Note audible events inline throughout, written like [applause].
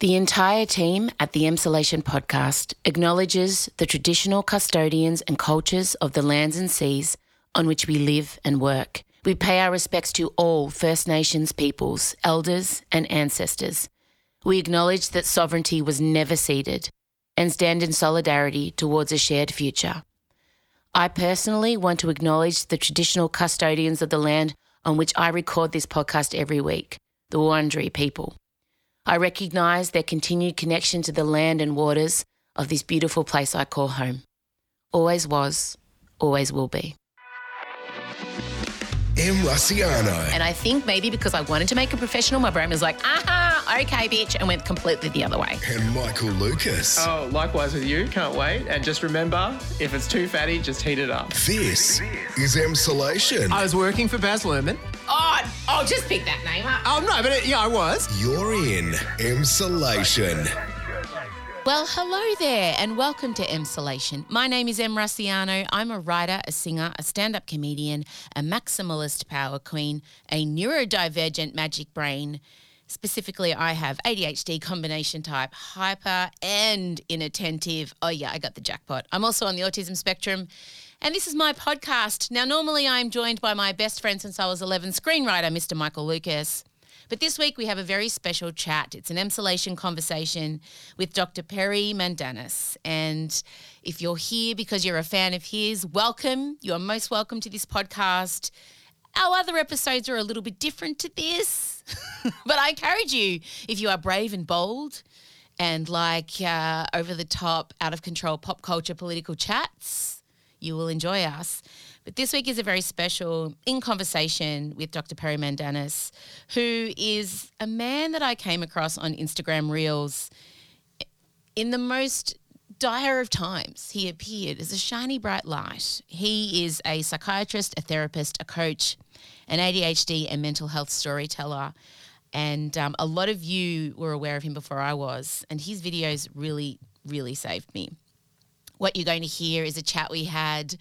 The entire team at the Emsolation podcast acknowledges the traditional custodians and cultures of the lands and seas on which we live and work. We pay our respects to all First Nations peoples, elders, and ancestors. We acknowledge that sovereignty was never ceded and stand in solidarity towards a shared future. I personally want to acknowledge the traditional custodians of the land on which I record this podcast every week, the Wurundjeri people. I recognise their continued connection to the land and waters of this beautiful place I call home. Always was, always will be. Em Rusciano. And I think maybe because I wanted to make a professional, my brain was like, aha, okay, bitch, and went completely the other way. And Michael Lucas. Oh, likewise with you. Can't wait. And just remember, if it's too fatty, just heat it up. This is Emsolation. I was working for Baz Luhrmann. Oh, oh, just pick that name up. Oh, no, but it, yeah, I was. You're in Emsolation. Well, hello there, and welcome to Emsolation. My name is Em Rusciano. I'm a writer, a singer, a stand up comedian, a maximalist power queen, a neurodivergent magic brain. Specifically, I have ADHD combination type, hyper, and inattentive. Oh, yeah, I got the jackpot. I'm also on the autism spectrum. And this is my podcast. Now, normally I'm joined by my best friend since I was 11, screenwriter, Mr. Michael Lucas. But this week we have a very special chat. It's an emsolation conversation with Dr. Perry Mandanis. And if you're here because you're a fan of his, welcome. You are most welcome to this podcast. Our other episodes are a little bit different to this, [laughs] but I encourage you, if you are brave and bold and like uh, over the top, out of control pop culture political chats, you will enjoy us. But this week is a very special in conversation with Dr. Perry Mandanis, who is a man that I came across on Instagram Reels in the most dire of times. He appeared as a shiny bright light. He is a psychiatrist, a therapist, a coach, an ADHD and mental health storyteller. And um, a lot of you were aware of him before I was, and his videos really, really saved me. What you're going to hear is a chat we had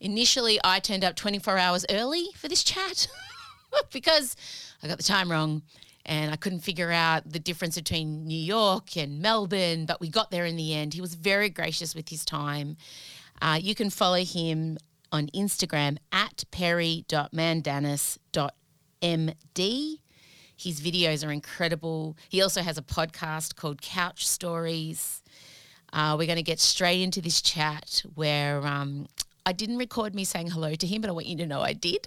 Initially, I turned up 24 hours early for this chat [laughs] because I got the time wrong and I couldn't figure out the difference between New York and Melbourne, but we got there in the end. He was very gracious with his time. Uh, you can follow him on Instagram at perry.mandanis.md. His videos are incredible. He also has a podcast called Couch Stories. Uh, we're going to get straight into this chat where um, I didn't record me saying hello to him, but I want you to know I did.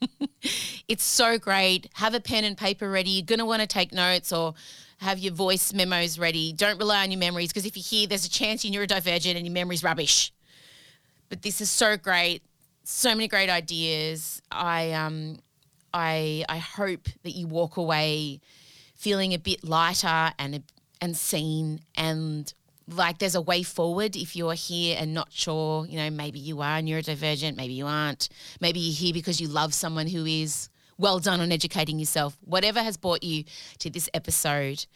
[laughs] it's so great. Have a pen and paper ready. You're going to want to take notes or have your voice memos ready. Don't rely on your memories because if you hear there's a chance you're neurodivergent and your memory's rubbish. But this is so great. So many great ideas. I um I I hope that you walk away feeling a bit lighter and and seen and like there's a way forward if you're here and not sure, you know, maybe you are neurodivergent, maybe you aren't. Maybe you're here because you love someone who is. Well done on educating yourself. Whatever has brought you to this episode,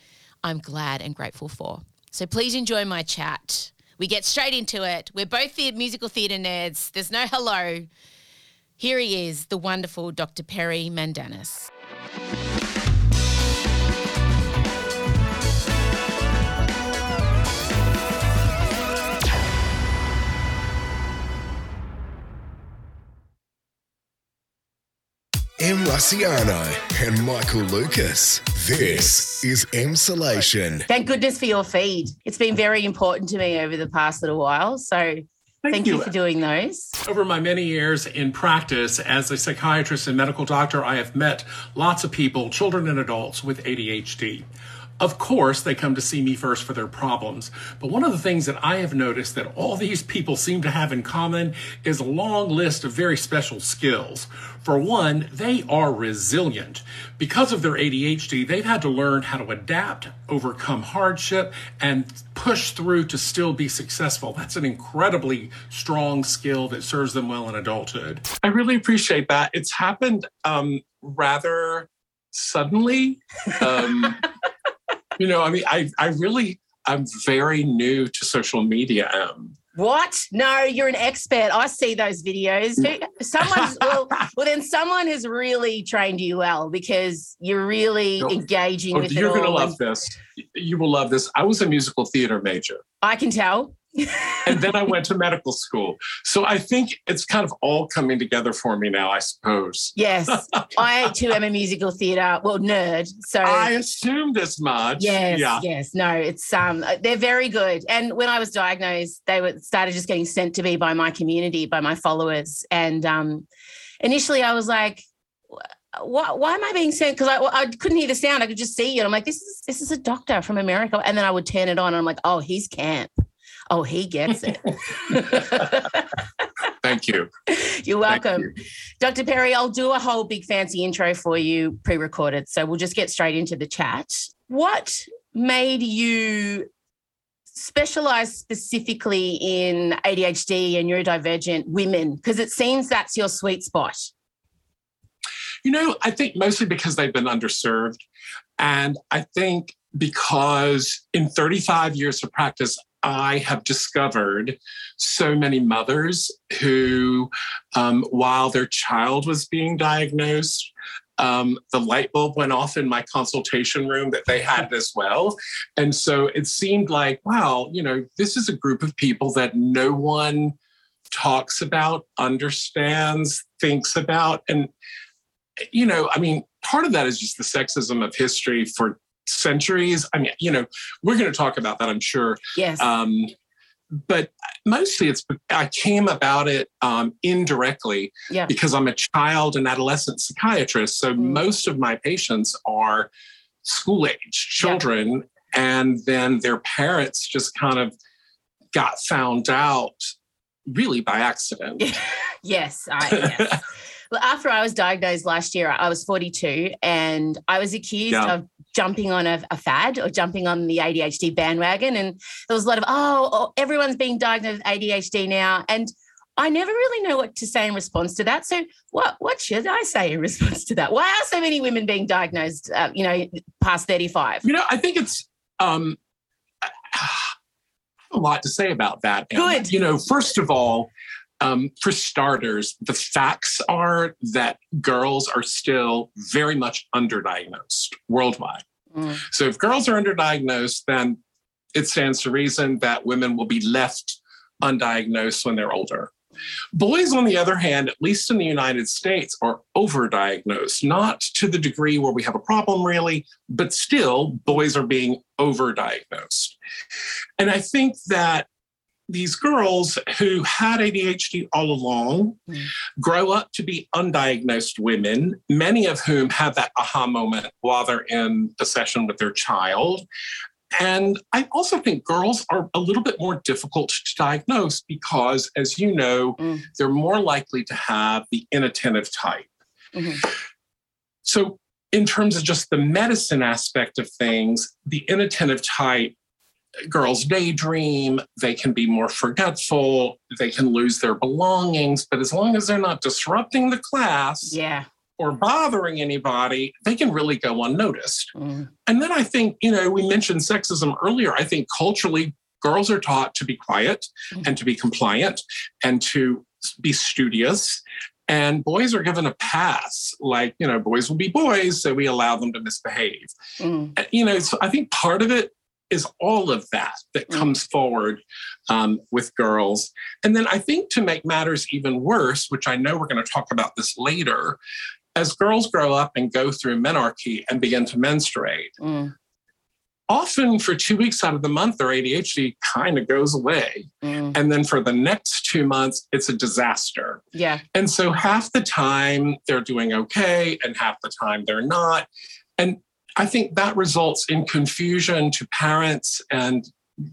I'm glad and grateful for. So please enjoy my chat. We get straight into it. We're both the musical theatre nerds. There's no hello. Here he is, the wonderful Dr. Perry Mandanis. Em Rusciano and Michael Lucas. This is Emsolation. Thank goodness for your feed. It's been very important to me over the past little while. So thank, thank you. you for doing those. Over my many years in practice as a psychiatrist and medical doctor, I have met lots of people, children and adults, with ADHD. Of course, they come to see me first for their problems. But one of the things that I have noticed that all these people seem to have in common is a long list of very special skills. For one, they are resilient. Because of their ADHD, they've had to learn how to adapt, overcome hardship, and push through to still be successful. That's an incredibly strong skill that serves them well in adulthood. I really appreciate that. It's happened um, rather suddenly. Um, [laughs] you know, I mean, I, I really, I'm very new to social media. Um, What? No, you're an expert. I see those videos. Someone's [laughs] well, well, then someone has really trained you well because you're really engaging Oh, with you're it going to love this. You will love this. I was a musical theater major. I can tell. [laughs] and then I went to medical school. So I think it's kind of all coming together for me now, I suppose. Yes, [laughs] I too am a musical theatre well nerd. So I assumed as much. Yes, Yeah. yes, no, it's um, they're very good. And when I was diagnosed, they were started just getting sent to me by my community, by my followers. And um, initially, I was like, why, why am I being sent? Because I, I couldn't hear the sound. I could just see it. I'm like, this is this is a doctor from America. And then I would turn it on, and I'm like, oh, he's camp. Oh, he gets it. [laughs] Thank you. You're welcome. you. Dr. Perry, I'll do a whole big fancy intro for you pre recorded. So we'll just get straight into the chat. What made you specialize specifically in ADHD and neurodivergent women? Because it seems that's your sweet spot. You know, I think mostly because they've been underserved. And I think because in 35 years of practice, I have discovered so many mothers who, um, while their child was being diagnosed, um, the light bulb went off in my consultation room that they had as well. And so it seemed like, wow, you know, this is a group of people that no one talks about, understands, thinks about. And you know, I mean, part of that is just the sexism of history for centuries. I mean, you know, we're going to talk about that, I'm sure. Yes. Um, but mostly it's, I came about it um, indirectly Yeah. because I'm a child and adolescent psychiatrist. So Mm. most of my patients are school age children. And then their parents just kind of got found out really by accident. [laughs] yes. I, yes. [laughs] Well, after I was diagnosed last year, I was 42 and I was accused Yeah. of jumping on a, a fad or jumping on the ADHD bandwagon. And there was a lot of, oh, oh, everyone's being diagnosed with ADHD now. And I never really know what to say in response to that. So, what what should I say in [laughs] response to that? Why are so many women being diagnosed, uh, you know, past 35? You know, I think it's um a lot to say about that. Emma. Good. You know, first of all, um, for starters, the facts are that girls are still very much underdiagnosed worldwide. Mm. So if girls are underdiagnosed, then it stands to reason that women will be left undiagnosed when they're older. Boys, on the other hand, at least in the United States, are overdiagnosed, not to the degree where we have a problem really, but still, boys are being overdiagnosed. And I think that these girls who had ADHD all along Mm. grow up to be undiagnosed women, many of whom have that aha moment while they're in the session with their child. And I also think girls are a little bit more difficult to diagnose because, as you know, Mm. they're more likely to have the inattentive type. Mhm. So, in terms of just the medicine aspect of things, the inattentive type girls daydream, they can be more forgetful, they can lose their belongings, but as long as they're not disrupting the class Yeah. or bothering anybody, they can really go unnoticed. Mm. And then I think, you know, we mentioned sexism earlier. I think culturally, girls are taught to be quiet and to be compliant and to be studious. And boys are given a pass, like, you know, boys will be boys, so we allow them to misbehave. Mm. You know, so I think part of it is all of that that Mm. comes forward um, with girls. And then I think to make matters even worse, which I know we're going to talk about this later, as girls grow up and go through menarche and begin to menstruate, Mm. often for two weeks out of the month, their ADHD kind of goes away. Mm. And then for the next two months, it's a disaster. Yeah. And so half the time they're doing okay, and half the time they're not. And I think that results in confusion to parents and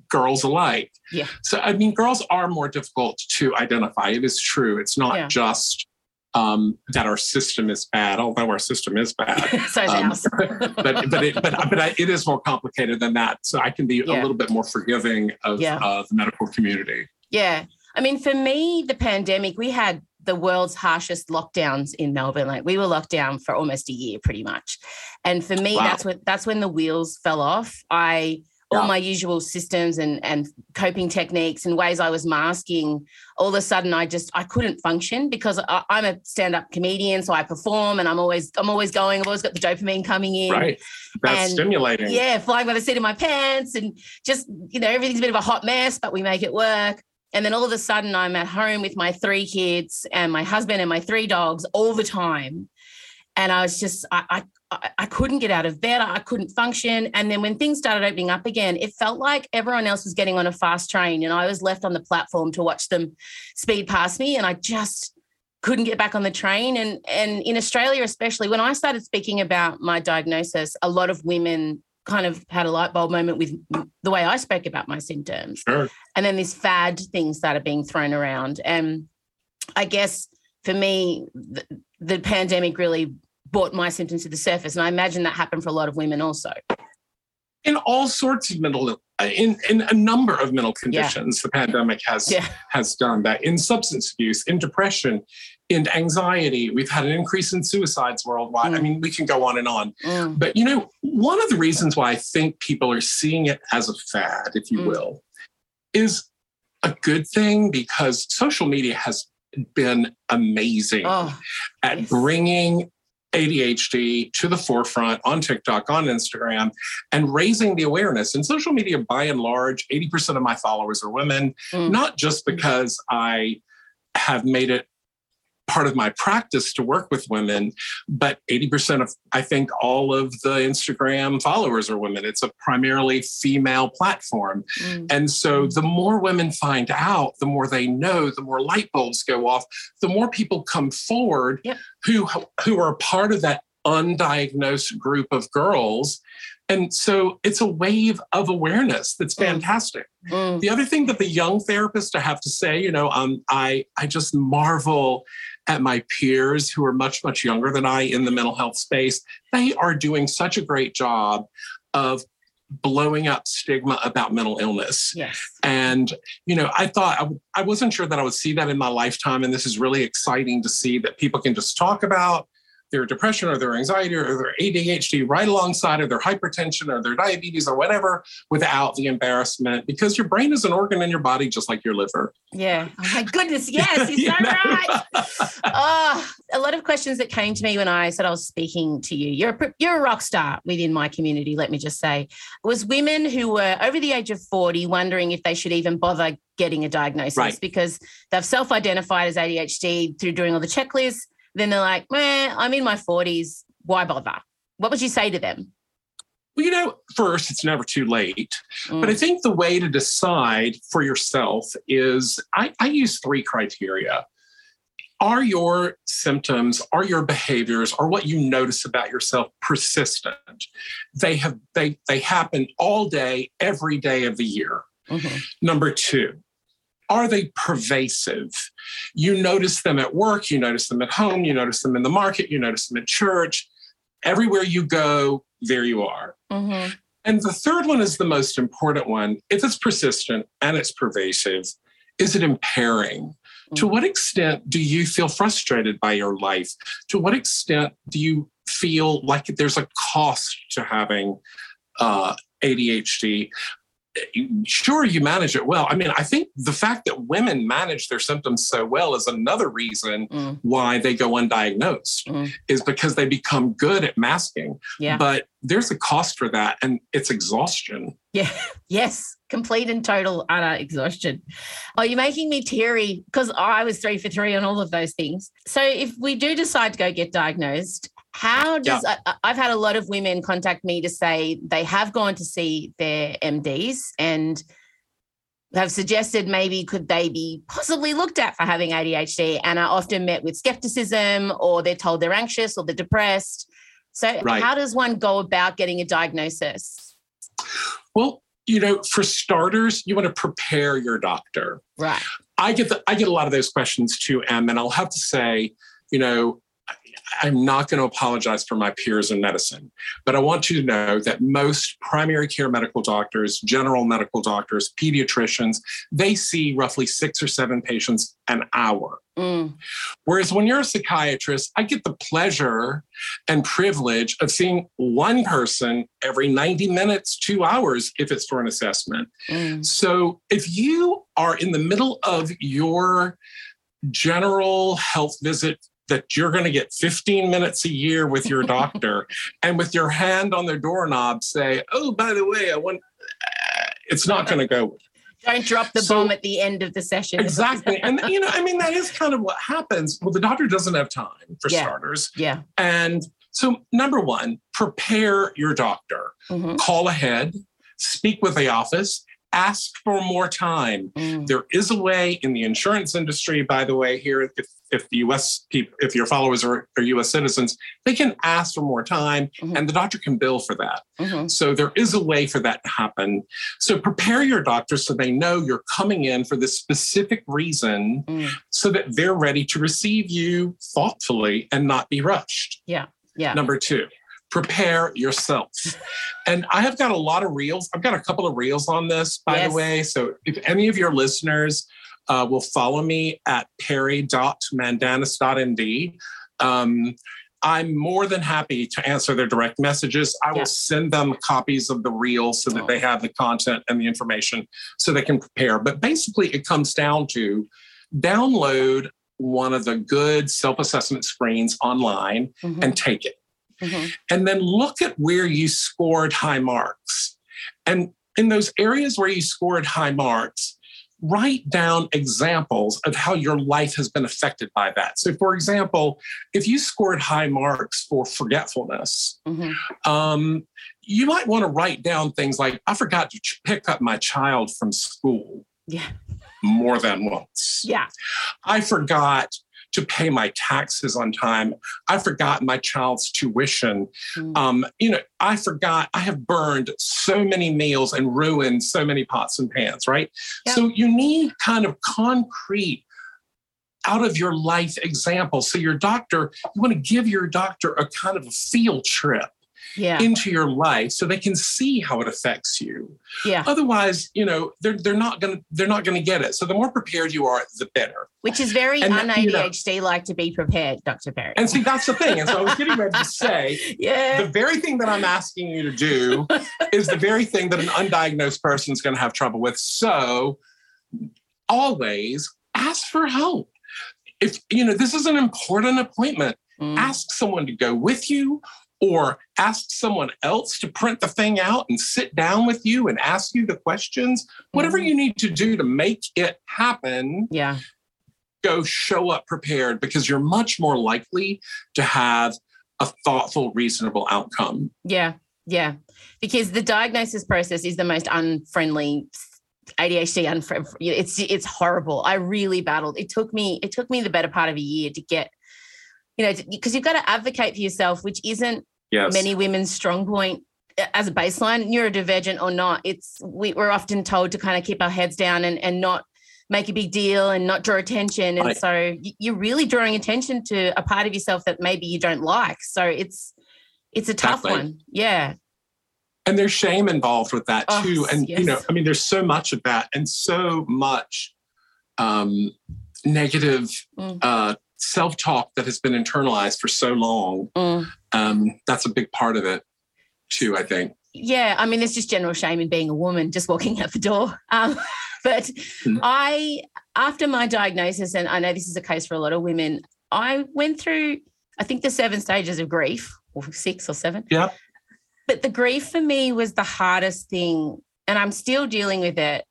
girls alike. Yeah. So, I mean, girls are more difficult to identify. It is true. It's not Yeah. just um, that our system is bad, although our system is bad. [laughs] so Um, [laughs] but but it, but but I, it is more complicated than that. So I can be Yeah. a little bit more forgiving of Yeah. uh, the medical community. Yeah. I mean, for me, the pandemic, we had the world's harshest lockdowns in Melbourne. Like we were locked down for almost a year, pretty much. And for me, Wow. that's when that's when the wheels fell off. I all my usual systems and and coping techniques and ways I was masking, all of a sudden I just I couldn't function because I, I'm a stand-up comedian, so I perform and I'm always I'm always going. I've always got the dopamine coming in. Right. That's And- stimulating. Yeah, flying by the seat of my pants and just, you know, everything's a bit of a hot mess, but we make it work. And then all of a sudden I'm at home with my three kids and my husband and my three dogs all the time. And I was just, I, I, I- couldn't get out of bed. I couldn't function. And then when things started opening up again, it felt like everyone else was getting on a fast train and I was left on the platform to watch them speed past me. And I just couldn't get back on the train. And and in Australia, especially when I started speaking about my diagnosis, a lot of women kind of had a light bulb moment with the way I spoke about my symptoms. Sure. And then this fad thing started being thrown around. And I guess for me, the, the pandemic really brought my symptoms to the surface. And I imagine that happened for a lot of women also. In all sorts of mental, uh, in, in a number of mental conditions, the pandemic has Yeah. has done that. In substance abuse, in depression, in anxiety, we've had an increase in suicides worldwide. I Mm. mean, we can go on and on. Mm, But you know, one of the reasons why I think people are seeing it as a fad, if you Mm. will, is a good thing because social media has been amazing Oh, at yes. bringing ADHD to the forefront on TikTok, on Instagram, and raising the awareness. And social media, by and large, 80% of my followers are women, Mm. not just because I have made it part of my practice to work with women, but 80% of, I think, all of the Instagram followers are women. It's a primarily female platform. mm, And so the more women find out, the more they know, the more light bulbs go off, the more people come forward Yep. who who are part of that undiagnosed group of girls. And so it's a wave of awareness that's Mm. fantastic. mm. The other thing that the young therapists I have to say, you know, um, I I just marvel at my peers who are much much younger than I in the mental health space. They are doing such a great job of blowing up stigma about mental illness. Yes. And you know, I thought I, wasn't sure that I would see that in my lifetime, and this is really exciting to see that people can just talk about their depression or their anxiety or their ADHD right alongside of their hypertension or their diabetes or whatever without the embarrassment because your brain is an organ in your body just like your liver. Yeah. Oh my goodness. [laughs] Yes, you're so right. Oh, a lot of questions that came to me when I said I was speaking to you. You're a, you're a rock star within my community, let me just say. Was women who were over the age of 40 wondering if they should even bother getting a diagnosis Right. because they've self identified as ADHD through doing all the checklists. Then they're like, man, I'm in my 40s. Why bother? What would you say to them? Well, you know, first, it's never too late. But I Mm, think the way to decide for yourself is I, I use three criteria. Are your symptoms, are your behaviors, are what you notice about yourself persistent? They have they they happen all day, every day of the year. mhm. Number two, are they pervasive? You notice them at work, you notice them at home, you notice them in the market, you notice them at church. Everywhere you go, there you are. Mhm. And the third one is the most important one. If it's persistent and it's pervasive, is it impairing? To Mhm. what extent do you feel frustrated by your life? To what extent do you feel like there's a cost to having uh, ADHD? Sure, you manage it well. I mean, I think the fact that women manage their symptoms so well is another reason Mm, why they go undiagnosed, Mm. is because they become good at masking. yeah. But there's a cost for that, and it's exhaustion. Yeah. [laughs] Yes. Complete and total utter exhaustion. Oh, you're making me teary because I was three for three on all of those things. So if we do decide to go get diagnosed, how does I, I- I've had a lot of women contact me to say they have gone to see their MDs and have suggested maybe could they be possibly looked at for having ADHD and are often met with skepticism or they're told they're anxious or they're depressed. So Right. how does one go about getting a diagnosis? Well, you know, for starters, you want to prepare your doctor. Right. I get the, I get a lot of those questions too, Em, and I'll have to say, you know, I'm not going to apologize for my peers in medicine, but I want you to know that most primary care medical doctors, general medical doctors, pediatricians, they see roughly six or seven patients an hour. Mm. Whereas when you're a psychiatrist, I get the pleasure and privilege of seeing one person every 90 minutes, two hours, if it's for an assessment. Mm. So if you are in the middle of your general health visit that you're going to get 15 minutes a year with your doctor [laughs] and with your hand on their doorknob say, oh, by the way, I want, it's not going to go. Don't drop the So- bomb at the end of the session. Exactly. And, you know, I mean, that is kind of what happens. Well, the doctor doesn't have time for Yeah. starters. Yeah. And so, number one, prepare your doctor. Mhm. Call ahead, speak with the office, ask for more time. Mm. There is a way in the insurance industry, by the way, here, if, if the US people, if your followers are, are US citizens, they can ask for more time Mhm. and the doctor can bill for that. Mhm. So there is a way for that to happen. So prepare your doctor so they know you're coming in for this specific reason Mm. so that they're ready to receive you thoughtfully and not be rushed. Yeah. Yeah. Number two, prepare yourself. And I have got a lot of reels. I've got a couple of reels on this, by Yes. the way. So if any of your listeners uh, will follow me at perry.mandanis.md, um, I'm more than happy to answer their direct messages. I will send them copies of the reel so that Oh. they have the content and the information so they can prepare. But basically, it comes down to download one of the good self assessment screens online Mhm. and take it Mhm. and then look at where you scored high marks. And in those areas where you scored high marks, write down examples of how your life has been affected by that. So, for example, if you scored high marks for forgetfulness, Mhm. um, you might want to write down things like, I forgot to pick up my child from school Yeah. more than once. Yeah. I forgot to pay my taxes on time. I forgot my child's tuition. Mm. Um, you know, I forgot I have burned so many meals and ruined so many pots and pans, right? So you need kind of concrete out of your life examples. So your doctor, you want to give your doctor a kind of a field trip Yeah. into your life so they can see how it affects you. Yeah. Otherwise, you know, they're they're not gonna they're not gonna get it. So the more prepared you are, the better. Which is very And, un you know- ADHD like to be prepared, Dr. Perry. And see, that's the thing. And so I was getting ready to say [laughs] yeah. the very thing that I'm asking you to do [laughs] is the very thing that an undiagnosed person is going to have trouble with. So always ask for help. If you know this is an important appointment, Mm. ask someone to go with you or ask someone else to print the thing out and sit down with you and ask you the questions. Whatever Mhm. you need to do to make it happen, Yeah. go show up prepared because you're much more likely to have a thoughtful, reasonable outcome. Yeah. Yeah. Because the diagnosis process is the most unfriendly ADHD unfriendly. It's it's horrible. I really battled. It took me it took me the better part of a year to get, you know, because you've got to advocate for yourself, which isn't Yes. many women's strong point as a baseline, neurodivergent or not. It's we, we're often told to kind of keep our heads down and, and not make a big deal and not draw attention. And Right. so you're really drawing attention to a part of yourself that maybe you don't like. So it's it's a tough one. Yeah. and there's shame involved with that Oh, too. And you know. I mean, there's so much of that and so much um, negative Mm. uh, self-talk that has been internalized for so long. Mm. Um, that's a big part of it too, I think. Yeah, I mean, there's just general shame in being a woman just walking out the door. Um, [laughs] but Mm. I, after my diagnosis, and I know this is a case for a lot of women, I went through, I think, the seven stages of grief, or six or seven. Yeah. But the grief for me was the hardest thing, and I'm still dealing with it.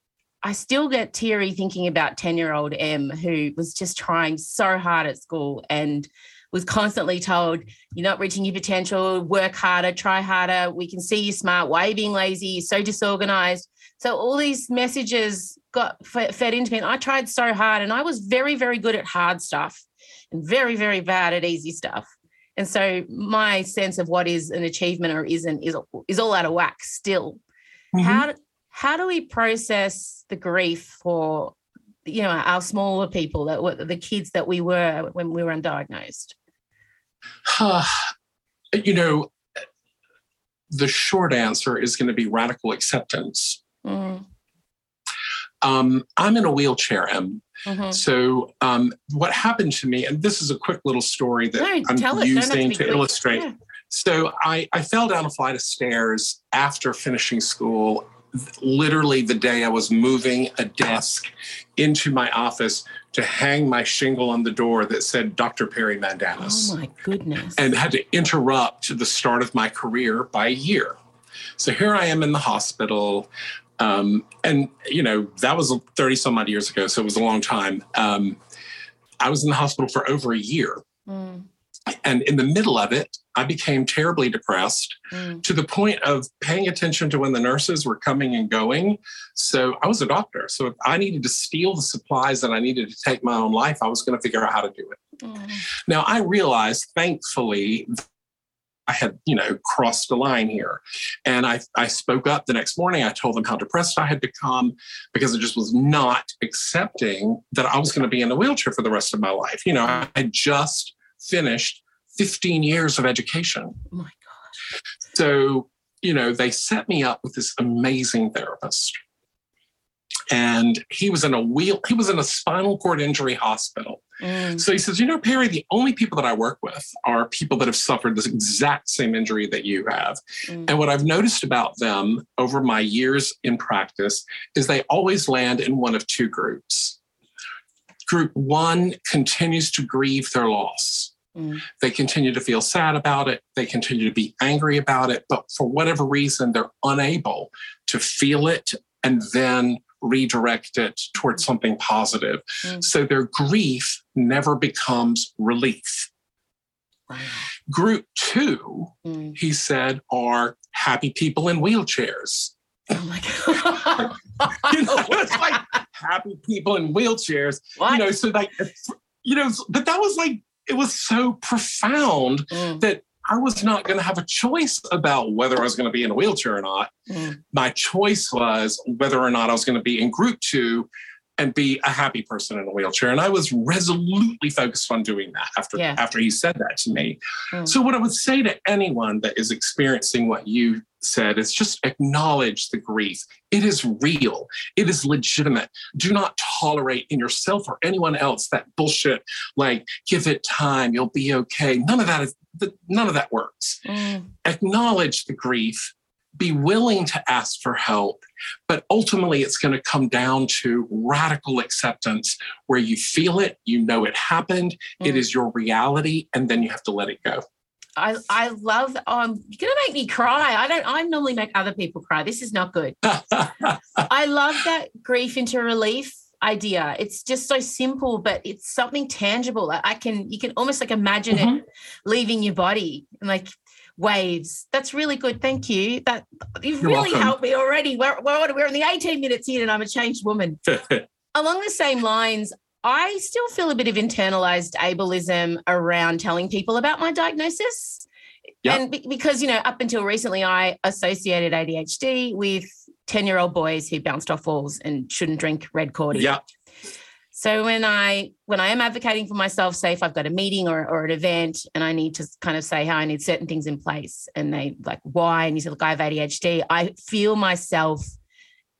I still get teary thinking about 10 year old Em, who was just trying so hard at school and was constantly told, You're not reaching your potential, work harder, try harder. We can see you smart. Why are you being lazy? You're so disorganized. So, all these messages got fed into me, and I tried so hard, and I was very, very good at hard stuff and very, very bad at easy stuff. And so, my sense of what is an achievement or isn't is, is all out of whack still how mm-hmm. do, how do we process the grief for you know our smaller people that were the kids that we were when we were undiagnosed [sighs] you know, the short answer is going to be radical acceptance. Mm. Um, I'm in a wheelchair, Em. Mhm. So, um, what happened to me, and this is a quick little story that No, I'm it. Don't to using to, illustrate. Yeah. So, I, I fell down a flight of stairs after finishing school, literally the day I was moving a desk into my office to hang my shingle on the door that said Dr. Perry Mandanis Oh my goodness. and had to interrupt the start of my career by a year. So here I am in the hospital. Um, and, you know, that was 30 some odd years ago. So it was a long time. Um, I was in the hospital for over a year. Mm, And in the middle of it, I became terribly depressed mm, to the point of paying attention to when the nurses were coming and going. So I was a doctor. So if I needed to steal the supplies that I needed to take my own life, I was going to figure out how to do it. mm. Now I realized, thankfully, I had, you know, crossed the line here. And I, I spoke up the next morning. I told them how depressed I had become because I just was not accepting that I was going to be in a wheelchair for the rest of my life. You know, I just finished 15 years of education. Oh my gosh. So, you know, they set me up with this amazing therapist. And he was in a wheel, he was in a spinal cord injury hospital. Mm, So he says, You know, Perry, the only people that I work with are people that have suffered this exact same injury that you have. Mm. And what I've noticed about them over my years in practice is they always land in one of two groups. Group one continues to grieve their loss. Mm. They continue to feel sad about it. They continue to be angry about it. But for whatever reason, they're unable to feel it and then redirect it towards something positive. Mm. So their grief never becomes relief. wow. Group two, Mm. he said, are happy people in wheelchairs. Oh my god. [laughs] You know, it's like happy people in wheelchairs. what? You know, so like, you know, but that was like, it was so profound Mm, that I was not going to have a choice about whether I was going to be in a wheelchair or not. mm. My choice was whether or not I was going to be in group two and be a happy person in a wheelchair. And I was resolutely focused on doing that after Yeah. after he said that to me. Mm. So what I would say to anyone that is experiencing what you said is just acknowledge the grief. It is real. It is legitimate. Do not tolerate in yourself or anyone else that bullshit like give it time, you'll be okay. None of that is none of that works Mm. acknowledge the grief, be willing to ask for help, but ultimately it's going to come down to radical acceptance where you feel it, you know it happened, it Mm. is your reality, and then you have to let it go. I I love. Um, you're gonna make me cry. I don't. I normally make other people cry. This is not good. [laughs] I love that grief into relief idea. It's just so simple, but it's something tangible. I, I can you can almost like imagine Mm-hmm. it leaving your body and like waves. That's really good. Thank you. That you've You're really welcome. helped me already. We're, we're, we're in the 18 minutes in and I'm a changed woman. [laughs] Along the same lines, I still feel a bit of internalized ableism around telling people about my diagnosis. Yeah. And be- because, you know, up until recently, I associated ADHD with 10 year old boys who bounced off walls and shouldn't drink red cordy. yeah. So when I when I am advocating for myself, say if I've got a meeting or, or an event and I need to kind of say how I need certain things in place, and they like why, and you say, look, I have ADHD, I feel myself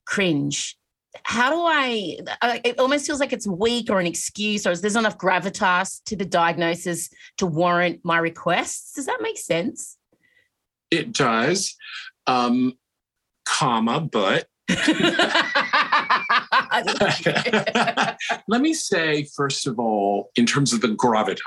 cringe. How do I? I- It almost feels like it's weak or an excuse, or is there's enough gravitas to the diagnosis to warrant my requests? Does that make sense? It does. Um, comma, but [laughs] [laughs] [laughs] let me say, first of all, in terms of the gravitas,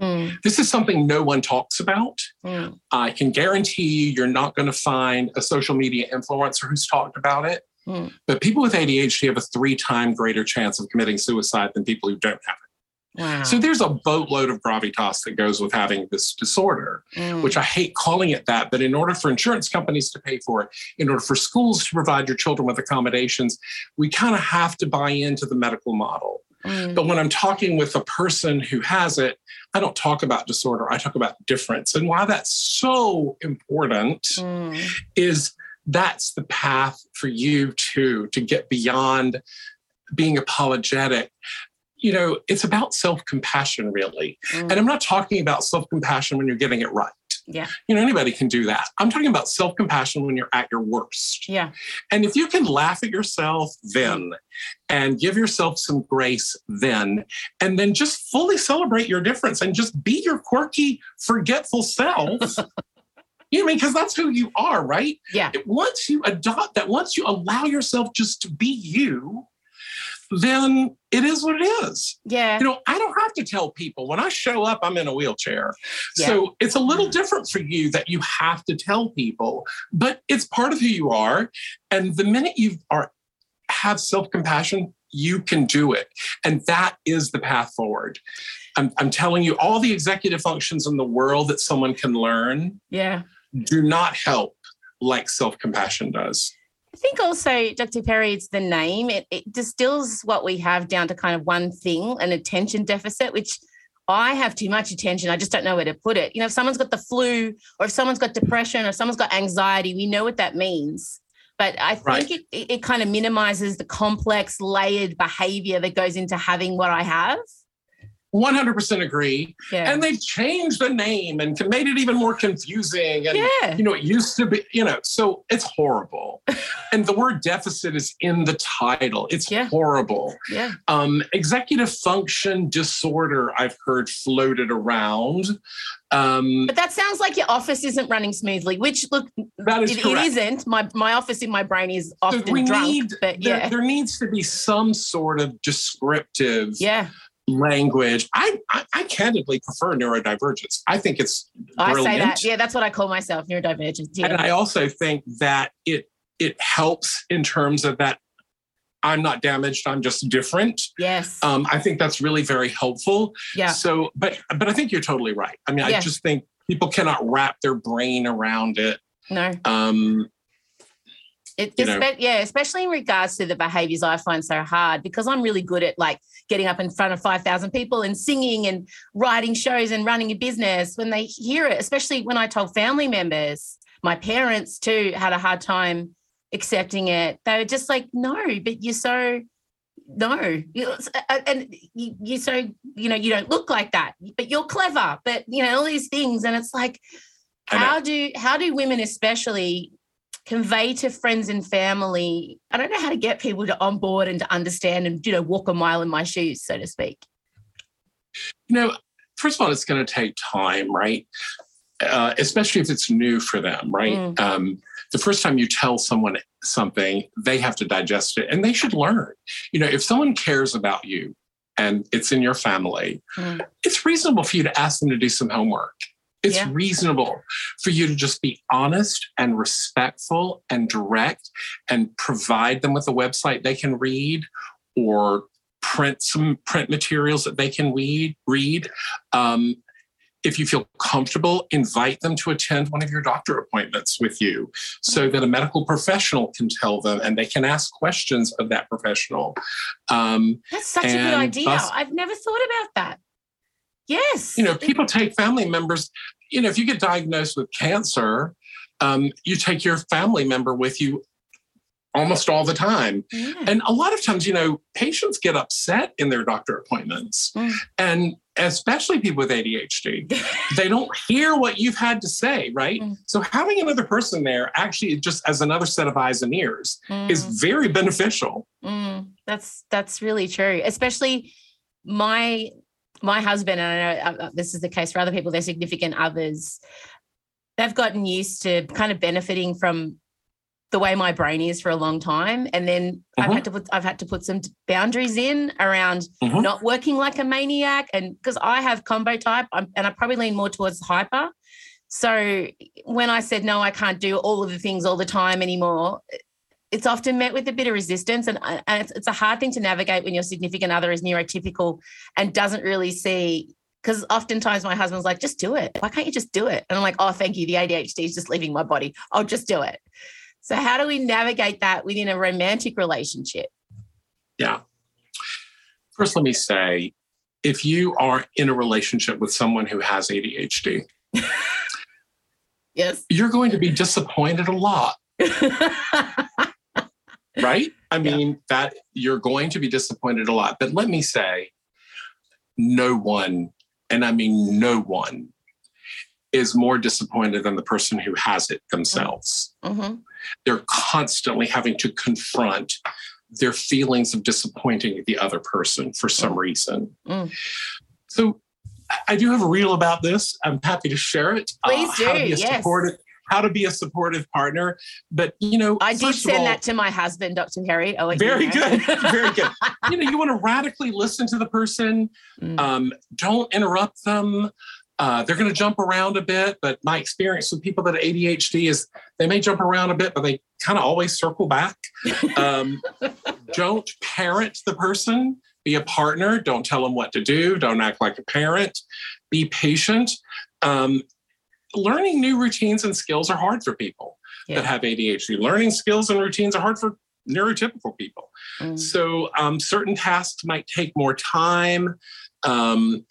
Mm, this is something no one talks about. mm, I can guarantee you, you're not going to find a social media influencer who's talked about it. Mm. But people with ADHD have a three time greater chance of committing suicide than people who don't have it. Wow. So there's a boatload of gravitas that goes with having this disorder, Mm, which I hate calling it that. But in order for insurance companies to pay for it, in order for schools to provide your children with accommodations, we kind of have to buy into the medical model. mm, But when I'm talking with a person who has it, I don't talk about disorder, I talk about difference. And why that's so important mm, is that's the path for you to to get beyond being apologetic you know, it's about self compassion, really. Mm. And I'm not talking about self compassion when you're getting it right. Yeah. You know, anybody can do that. I'm talking about self compassion when you're at your worst. Yeah. And if you can laugh at yourself then and give yourself some grace then, and then just fully celebrate your difference and just be your quirky, forgetful self. [laughs] You know, because that's who you are, right? Yeah. Once you adopt that, once you allow yourself just to be you, then it is what it is. Yeah. You know, I don't have to tell people when I show up, I'm in a wheelchair. Yeah. So it's a little mm-hmm. different for you that you have to tell people, but it's part of who you are. And the minute you are have self-compassion, you can do it. And that is the path forward. I'm, I'm telling you, all the executive functions in the world that someone can learn yeah. do not help like self-compassion does. I think also, Dr. Perry, it's the name. It, it distills what we have down to kind of one thing, an attention deficit, which I have too much attention. I just don't know where to put it. You know, if someone's got the flu or if someone's got depression or if someone's got anxiety, we know what that means. But I think Right. it, it, it kind of minimizes the complex, layered behavior that goes into having what I have. 100% agree. Yeah. And they've changed the name and made it even more confusing. And yeah. you know, it used to be, you know, so it's horrible. [laughs] and the word deficit is in the title. It's Yeah. horrible. Yeah. Um, executive function disorder, I've heard floated around. Um, But that sounds like your office isn't running smoothly, which look, that is it, it isn't. My my office in my brain is So often we drunk. need, but there, there needs to be some sort of descriptive Yeah. Language. I, I, I candidly prefer neurodivergence. I think it's I brilliant. say that. Yeah, that's what I call myself, neurodivergent. Yeah. And I also think that it it helps in terms of that I'm not damaged, I'm just different. yes. Um, I think that's really very helpful. yeah. So, but but I think you're totally right. I mean, Yeah. I just think people cannot wrap their brain around it. No. Um, It, you know. espe- yeah, especially in regards to the behaviors I find so hard because I'm really good at like getting up in front of 5,000 people and singing and writing shows and running a business. When they hear it, especially when I told family members, my parents too had a hard time accepting it. They were just like, no, but you're so, no. And you, you're so, you know, you don't look like that, but you're clever, but, you know, all these things. And it's like, how do how do women especially convey to friends and family i don't know how to get people to on board and to understand and you know walk a mile in my shoes so to speak you know, first of all, it's going to take time, right? Uh, especially if it's new for them, right? Mm. Um, the first time you tell someone something, they have to digest it and they should learn. You know, if someone cares about you and it's in your family, Mm. it's reasonable for you to ask them to do some homework. It's Yeah. reasonable for you to just be honest and respectful and direct and provide them with a website they can read or print some print materials that they can read. read. Um, if you feel comfortable, invite them to attend one of your doctor appointments with you so that a medical professional can tell them and they can ask questions of that professional. Um, that's such a good idea i've never thought about that yes you know, people take family members. You know, if you get diagnosed with cancer, um, you take your family member with you almost all the time. Yeah. And a lot of times, you know, patients get upset in their doctor appointments. Mm. And especially people with ADHD, [laughs] they don't hear what you've had to say, right? Mm. So having another person there actually just as another set of eyes and ears is Mm, very beneficial. mm. that's that's really true especially my my husband and i know uh, this is the case for other people their significant others they've gotten used to kind of benefiting from the way my brain is for a long time and then i've Mhm. had to put i've had to put some boundaries in around Mhm. not working like a maniac and because i have combo type I'm, and i probably lean more towards hyper so when i said no i can't do all of the things all the time anymore it's often met with a bit of resistance and, uh, and it's, it's a hard thing to navigate when your significant other is neurotypical and doesn't really see because oftentimes my husband's like just do it. Why can't you just do it? And i'm like oh thank you. The adhd is just leaving my body. I'll just do it. So how do we navigate that within a romantic relationship? Yeah. First, let me say if you are in a relationship with someone who has ADHD, [laughs] yes. you're going to be disappointed a lot, [laughs] right? I Yeah. mean, that you're going to be disappointed a lot. But let me say, no one, and I mean no one, is more disappointed than the person who has it themselves. Mm-hmm. They're constantly having to confront their feelings of disappointing the other person for some reason. Mm. So I- do have a reel about this. I'm happy to share it. Uh, Please how do, yes. supportive, how to be a supportive partner. But you know, I did send all- that to my husband, Dr. Harry. I'll let you very know. good [laughs] very good you know you want to radically listen to the person Mm. um, don't interrupt them uh, they're going to jump around a bit but my experience with people that have adhd is they may jump around a bit but they kind of always circle back [laughs] um, don't parent the person be a partner don't tell them what to do don't act like a parent be patient um, learning new routines and skills are hard for people Yeah. that have adhd learning skills and routines are hard for neurotypical people Mm. so um, certain tasks might take more time. Um,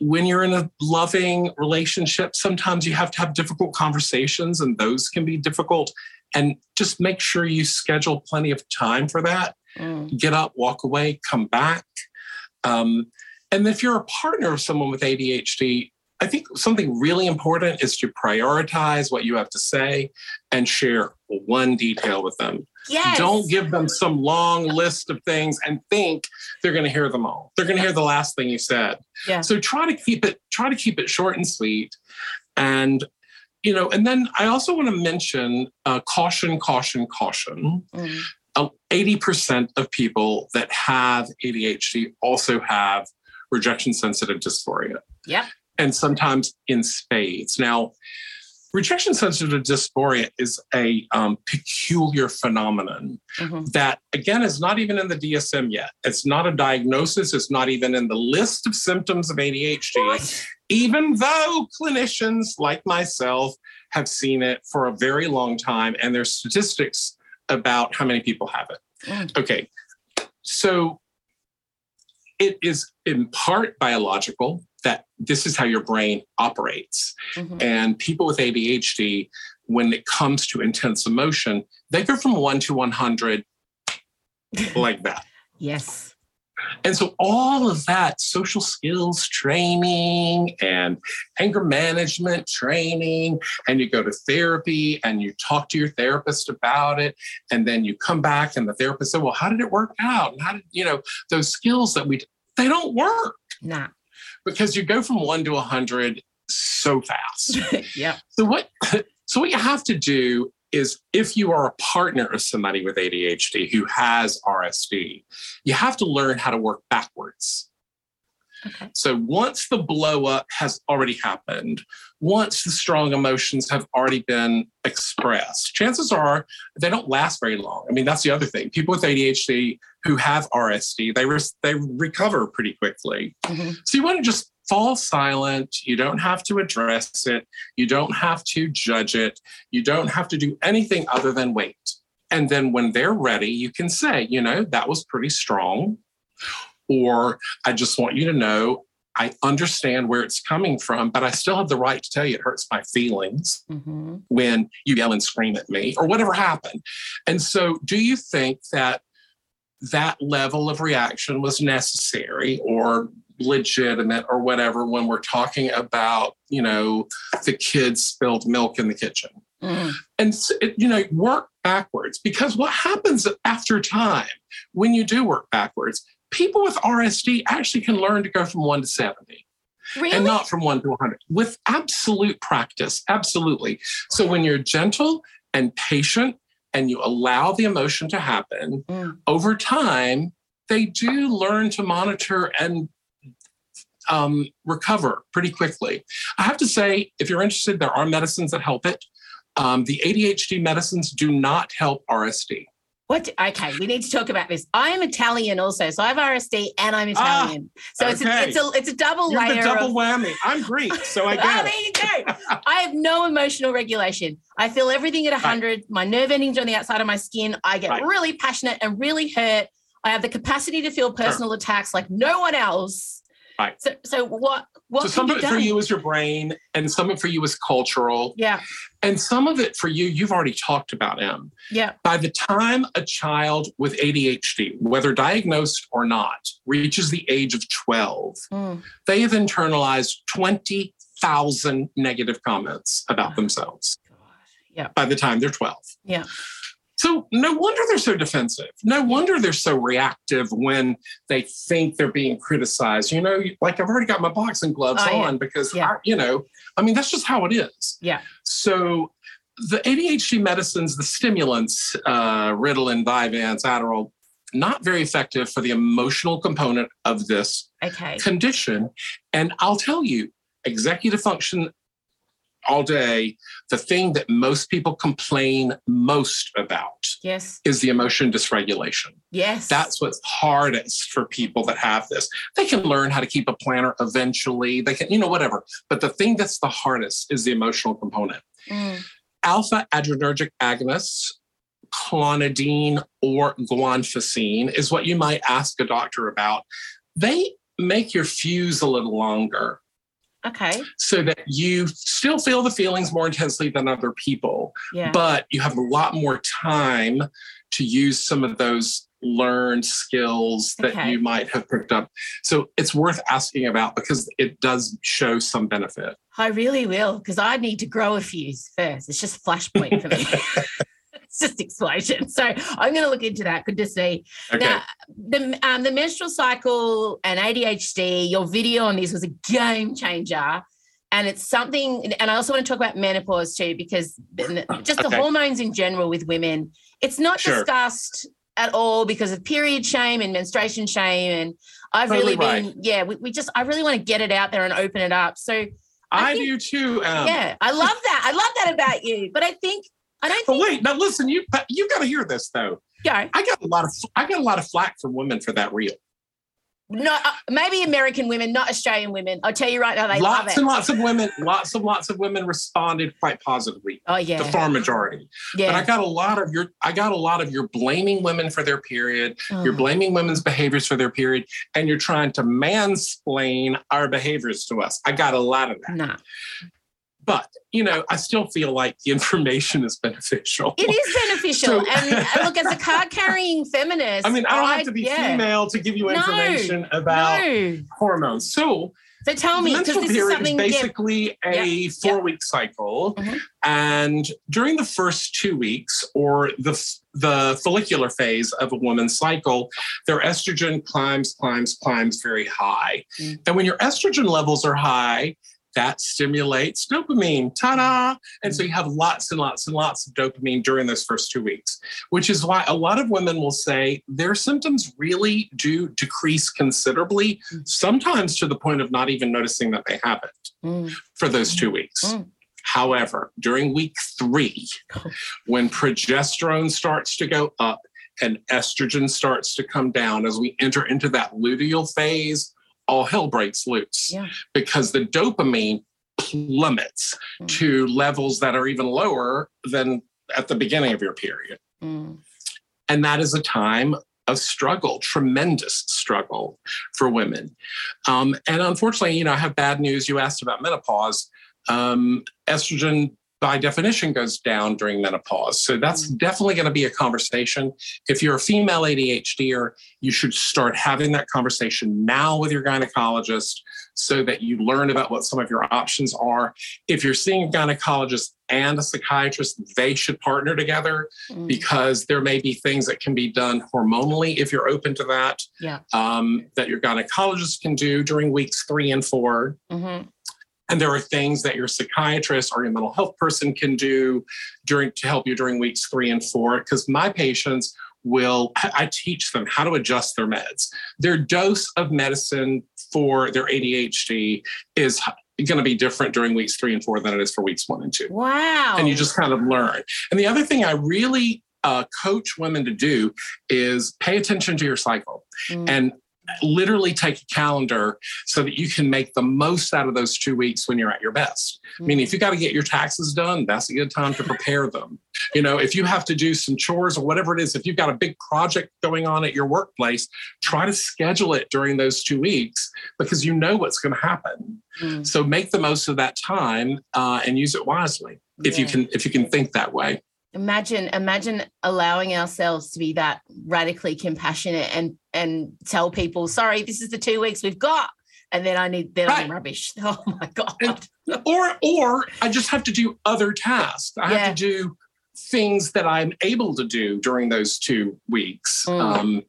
when you're in a loving relationship, sometimes you have to have difficult conversations, and those can be difficult. And just make sure you schedule plenty of time for that. Mm. Get up, walk away, come back. Um, and if you're a partner of someone with ADHD, I think something really important is to prioritize what you have to say and share one detail with them. Yes. Don't give them some long list of things and think they're going to hear them all. They're going to hear the last thing you said. Yeah. So try to keep it try to keep it short and sweet. And you know, and then I also want to mention uh, caution, caution, caution. Mm. Uh, 80% of people that have ADHD also have rejection sensitive dysphoria Yep. And sometimes in spades. Now, rejection sensitive dysphoria is a um, peculiar phenomenon Mhm. that, again, is not even in the DSM yet. It's not a diagnosis, it's not even in the list of symptoms of ADHD, even though clinicians like myself have seen it for a very long time, and there's statistics about how many people have it. Mm. Okay, so it is in part biological that this is how your brain operates. Mhm. And people with ADHD, when it comes to intense emotion, they go from one to 100 [laughs] like that. Yes. And so all of that social skills training and anger management training, and you go to therapy and you talk to your therapist about it, and then you come back and the therapist said, Well, how did it work out? And how did, you know, those skills that we, they don't work Nah. Because you go from one to a 100 so fast. [laughs] yeah. So what [laughs] so what you have to do is if you are a partner of somebody with ADHD who has RSD, you have to learn how to work backwards. Okay. So once the blow up has already happened, once the strong emotions have already been expressed, chances are they don't last very long. I mean, that's the other thing. People with ADHD who have RSD, they res- they recover pretty quickly. Mhm. So you want to just fall silent. You don't have to address it. You don't have to judge it. You don't have to do anything other than wait. And then when they're ready, you can say, you know, that was pretty strong. Or I just want you to know I understand where it's coming from, but I still have the right to tell you it hurts my feelings Mhm. when you yell and scream at me or whatever happened. And so, do you think that that level of reaction was necessary or legitimate or whatever when we're talking about, you know, the kids spilled milk in the kitchen? Mm. And, it, you know, work backwards because what happens after time when you do work backwards, people with RSD actually can learn to go from one to 70 Really? and not from one to 100 with absolute practice. Absolutely. So when you're gentle and patient and you allow the emotion to happen, Mm. over time, they do learn to monitor and um, recover pretty quickly. I have to say, if you're interested, there are medicines that help it. Um, the ADHD medicines do not help RSD. What? Okay, we need to talk about this. I'm Italian also, so I have RSD and I'm Ah, Italian. so it's a, it's a it's a double You're layer the double of. whammy. I'm Greek, so I [laughs] Ah, get there it. you go. I have no emotional regulation. I feel everything at 100. My nerve endings are on the outside of my skin. I get Right. really passionate and really hurt. I have the capacity to feel personal attacks like no one else. Right. So, so what? What so some of it for you is your brain, and some of it for you is cultural, Yeah, and some of it for you you've already talked about. Em. yeah. By the time a child with ADHD, whether diagnosed or not, reaches the age of 12, Mm. they have internalized 20,000 negative comments about themselves Yeah. by the time they're 12. Yeah. So no wonder they're so defensive. No wonder they're so reactive when they think they're being criticized. You know, like I've already got my boxing gloves Oh, yeah. on because, Yeah. I, you know, I mean, that's just how it is. Yeah. So the ADHD medicines, the stimulants, uh, Ritalin, Vyvanse, Adderall, not very effective for the emotional component of this Okay. condition. And I'll tell you, executive function all day, the thing that most people complain most about Yes. is the emotion dysregulation. Yes. That's what's hardest for people that have this. They can learn how to keep a planner eventually. They can, you know, whatever. But the thing that's the hardest is the emotional component. Mm. Alpha adrenergic agonists, clonidine or guanfacine, is what you might ask a doctor about. They make your fuse a little longer Okay. so that you still feel the feelings more intensely than other people, Yeah. but you have a lot more time to use some of those learned skills that Okay. you might have picked up. So it's worth asking about because it does show some benefit. I really will because I need to grow a fuse first. It's just flashpoint for me. [laughs] [laughs] it's just explosion. [laughs] So I'm going to look into that. Good to see. Okay. Now, the um, the menstrual cycle and ADHD. Your video on this was a game changer, and it's something. And I also want to talk about menopause too, because [clears throat] just the hormones in general with women, it's not Sure. discussed at all because of period shame and menstruation shame. And I've Totally really been, yeah, we, we just, I really want to get it out there and open it up. So I I, think- do too. Um, yeah, I love that. I love that about you. But I think I don't But think wait, now listen, you you got to hear this though. go. I got a lot of I got a lot of flack from women for that reel. No, uh, maybe American women, not Australian women. I'll tell you right now, they love lots it. and lots of women, lots and lots of women responded quite positively. oh yeah, The far majority. Yeah. But I got a lot of your I got a lot of you're blaming women for their period, you're Oh, blaming women's behaviors for their period, and you're trying to mansplain our behaviors to us. I got a lot of that. nah. But you know, I still feel like the information is beneficial. It is beneficial. So- and look, as a card carrying [laughs] feminist, I mean, I don't have to be yeah. female to give you No, information about No. hormones. So So tell me, because menstrual this is period is something. yeah, basically a four-week cycle, Mhm. and during the first two weeks, or the the follicular phase of a woman's cycle, their estrogen climbs, climbs, climbs very high, Mm. and when your estrogen levels are high. That stimulates dopamine, ta-da! And so you have lots and lots and lots of dopamine during those first two weeks, which is why a lot of women will say their symptoms really do decrease considerably, Mm. sometimes to the point of not even noticing that they have it Mm, for those two weeks. Mm. However, during week three, when progesterone starts to go up and estrogen starts to come down as we enter into that luteal phase, all hell breaks loose Yeah. because the dopamine plummets Mm. to levels that are even lower than at the beginning of your period. mm. And that is a time of struggle, tremendous struggle for women. Um, and unfortunately, you know, I have bad news. You asked about menopause. Um, estrogen, by definition, goes down during menopause. So that's definitely going to be a conversation. If you're a female ADHDer, you should start having that conversation now with your gynecologist so that you learn about what some of your options are. If you're seeing a gynecologist and a psychiatrist, they should partner together Mm. because there may be things that can be done hormonally if you're open to that. Yeah. Um, that your gynecologist can do during weeks three and four. Mhm. And there are things that your psychiatrist or your mental health person can do during to help you during weeks three and four. Because my patients will, I teach them how to adjust their meds. Their dose of medicine for their ADHD is going to be different during weeks three and four than it is for weeks one and two Wow. and you just kind of learn. And the other thing I really uh, coach women to do is pay attention to your cycle. Mm. And literally take a calendar so that you can make the most out of those two weeks when you're at your best. I mean, if you got to get your taxes done, that's a good time to prepare them. You know, if you have to do some chores or whatever it is, if you've got a big project going on at your workplace, try to schedule it during those two weeks because you know what's going to happen. Mm. So make the most of that time uh, and use it wisely if yeah. you can if you can think that way imagine imagine allowing ourselves to be that radically compassionate and and tell people sorry this is the two weeks we've got and then i need then right. i'm rubbish [laughs] oh my god and, or or i just have to do other tasks i yeah. have to do things that i'm able to do during those two weeks mm. um,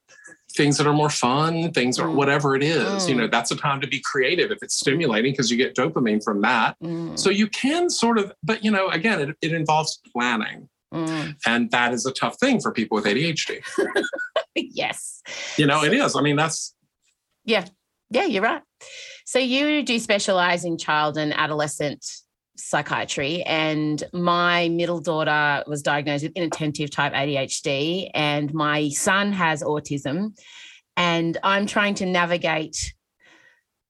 things that are more fun things or mm. whatever it is mm. you know mm. that's a time to be creative if it's stimulating because you get dopamine from that mm. so you can sort of but you know again it, it involves planning Mm. And that is a tough thing for people with ADHD. [laughs] [laughs] yes. You know, it is. I mean, that's. Yeah. Yeah, you're right. So you do specialize in child and adolescent psychiatry and my middle daughter was diagnosed with inattentive type ADHD and my son has autism and I'm trying to navigate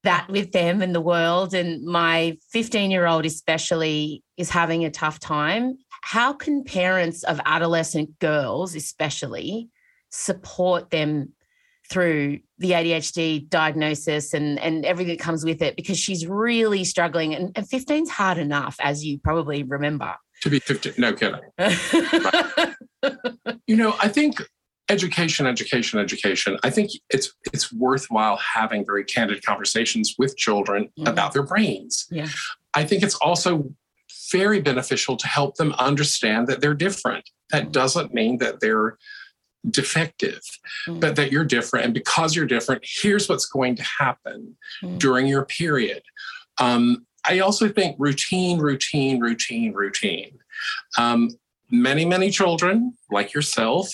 that with them in the world and my 15 year old especially is having a tough time how can parents of adolescent girls, especially, support them through the ADHD diagnosis and, and everything that comes with it? Because she's really struggling. And, and 15 is hard enough, as you probably remember. To be 15, no kidding. [laughs] you know, I think education education education i think it's it's worthwhile having very candid conversations with children mm. about their brains yeah i think it's also very beneficial to help them understand that they're different. That doesn't mean that they're defective, mm. but that you're different. And because you're different, here's what's going to happen mm. during your period. Um, I also think routine, routine, routine, routine. Um, many, many children, like yourself,